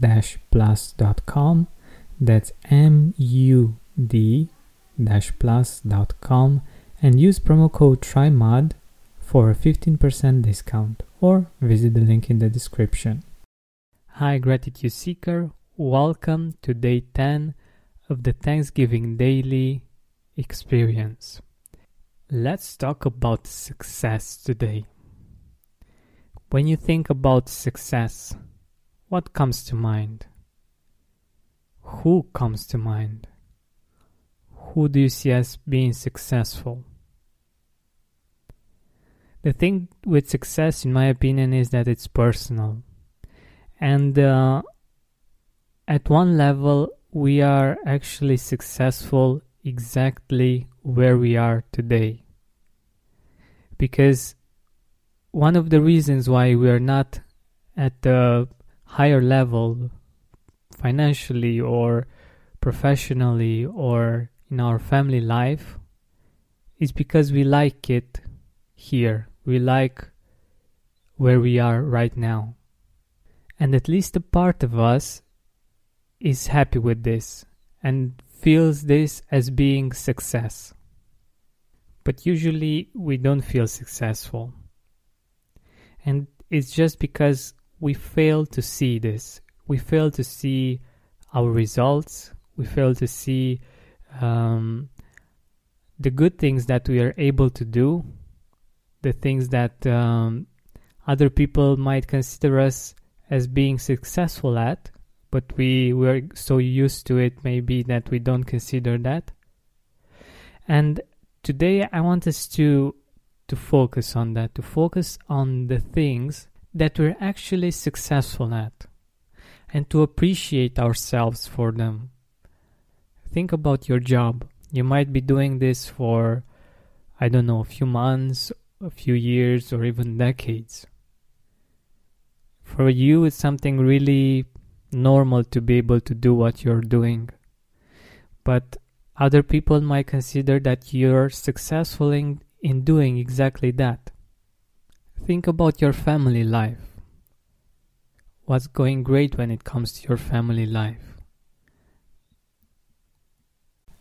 mood-plus.com. That's M U D plus.com and use promo code TRYMUD for a 15% discount or visit the link in the description. Hi, Gratitude Seeker. Welcome to day 10 of the Thanksgiving Daily experience. Let's talk about success today. When you think about success, what comes to mind? Who comes to mind? Who do you see as being successful? the thing with success, in my opinion, is that it's personal. And uh, at one level, we are actually successful exactly where we are today. Because one of the reasons why we are not at the higher level financially or professionally or in our family life is because we like it here we like where we are right now. And at least a part of us is happy with this and feels this as being success. But usually we don't feel successful. And it's just because we fail to see this. We fail to see our results. We fail to see um, the good things that we are able to do the things that um, other people might consider us as being successful at, but we were so used to it maybe that we don't consider that. And today I want us to to focus on that, to focus on the things that we're actually successful at and to appreciate ourselves for them. Think about your job. You might be doing this for I don't know, a few months a few years or even decades. For you, it's something really normal to be able to do what you're doing. But other people might consider that you're successful in, in doing exactly that. Think about your family life. What's going great when it comes to your family life?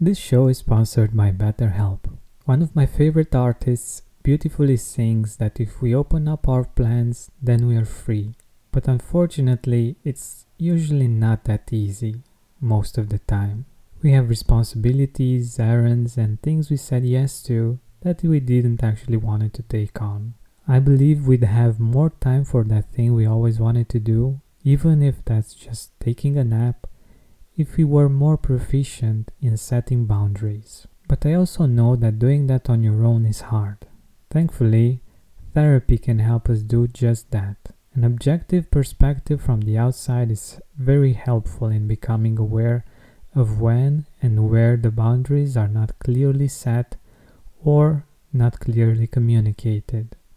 This show is sponsored by BetterHelp. One of my favorite artists beautifully sings that if we open up our plans, then we are free. But unfortunately, it's usually not that easy, most of the time. We have responsibilities, errands, and things we said yes to that we didn't actually want to take on. I believe we'd have more time for that thing we always wanted to do, even if that's just taking a nap, if we were more proficient in setting boundaries. But I also know that doing that on your own is hard. Thankfully, therapy can help us do just that. An objective perspective from the outside is very helpful in becoming aware of when and where the boundaries are not clearly set or not clearly communicated.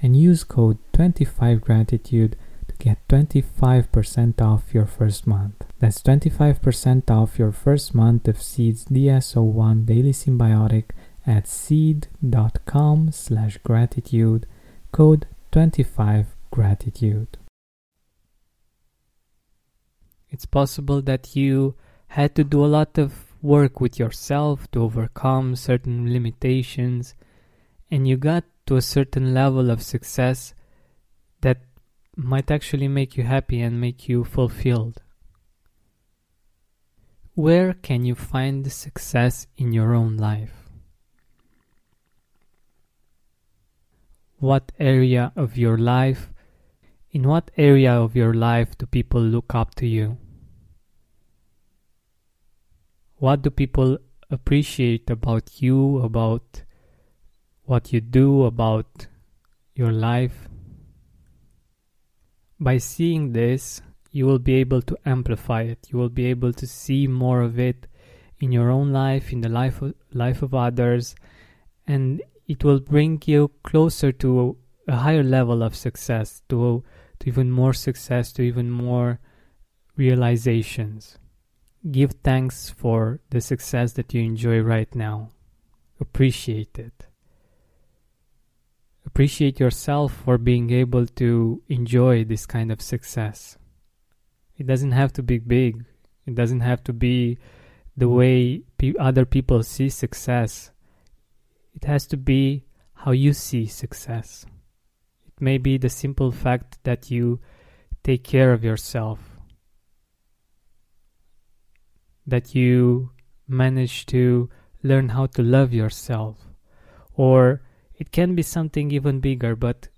and use code 25gratitude to get 25% off your first month. That's 25% off your first month of Seed's DS01 Daily Synbiotic at seed.com slash gratitude, code 25gratitude. It's possible that you had to do a lot of work with yourself to overcome certain limitations, and you got to a certain level of success that might actually make you happy and make you fulfilled. Where can you find the success in your own life? What area of your life in what area of your life do people look up to you? What do people appreciate about you, about what you do, about your life? By seeing this, you will be able to amplify it. You will be able to see more of it in your own life, in the life of, life of others, and it will bring you closer to a higher level of success, to to even more success, to even more realizations. Give thanks for the success that you enjoy right now. Appreciate it. Appreciate yourself for being able to enjoy this kind of success. It doesn't have to be big, it doesn't have to be the way pe- other people see success. It has to be how you see success. It may be the simple fact that you take care of yourself, that you manage to learn how to love yourself, or it can be something even bigger, but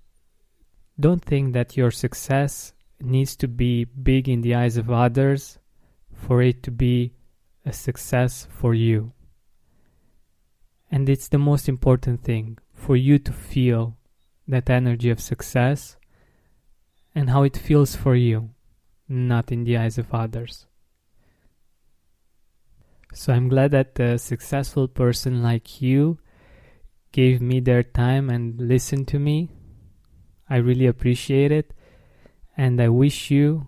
don't think that your success needs to be big in the eyes of others for it to be a success for you. And it's the most important thing for you to feel that energy of success and how it feels for you, not in the eyes of others. So I'm glad that a successful person like you gave me their time and listened to me. I really appreciate it. And I wish you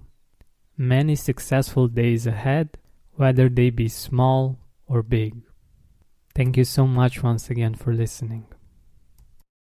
many successful days ahead, whether they be small or big. Thank you so much once again for listening.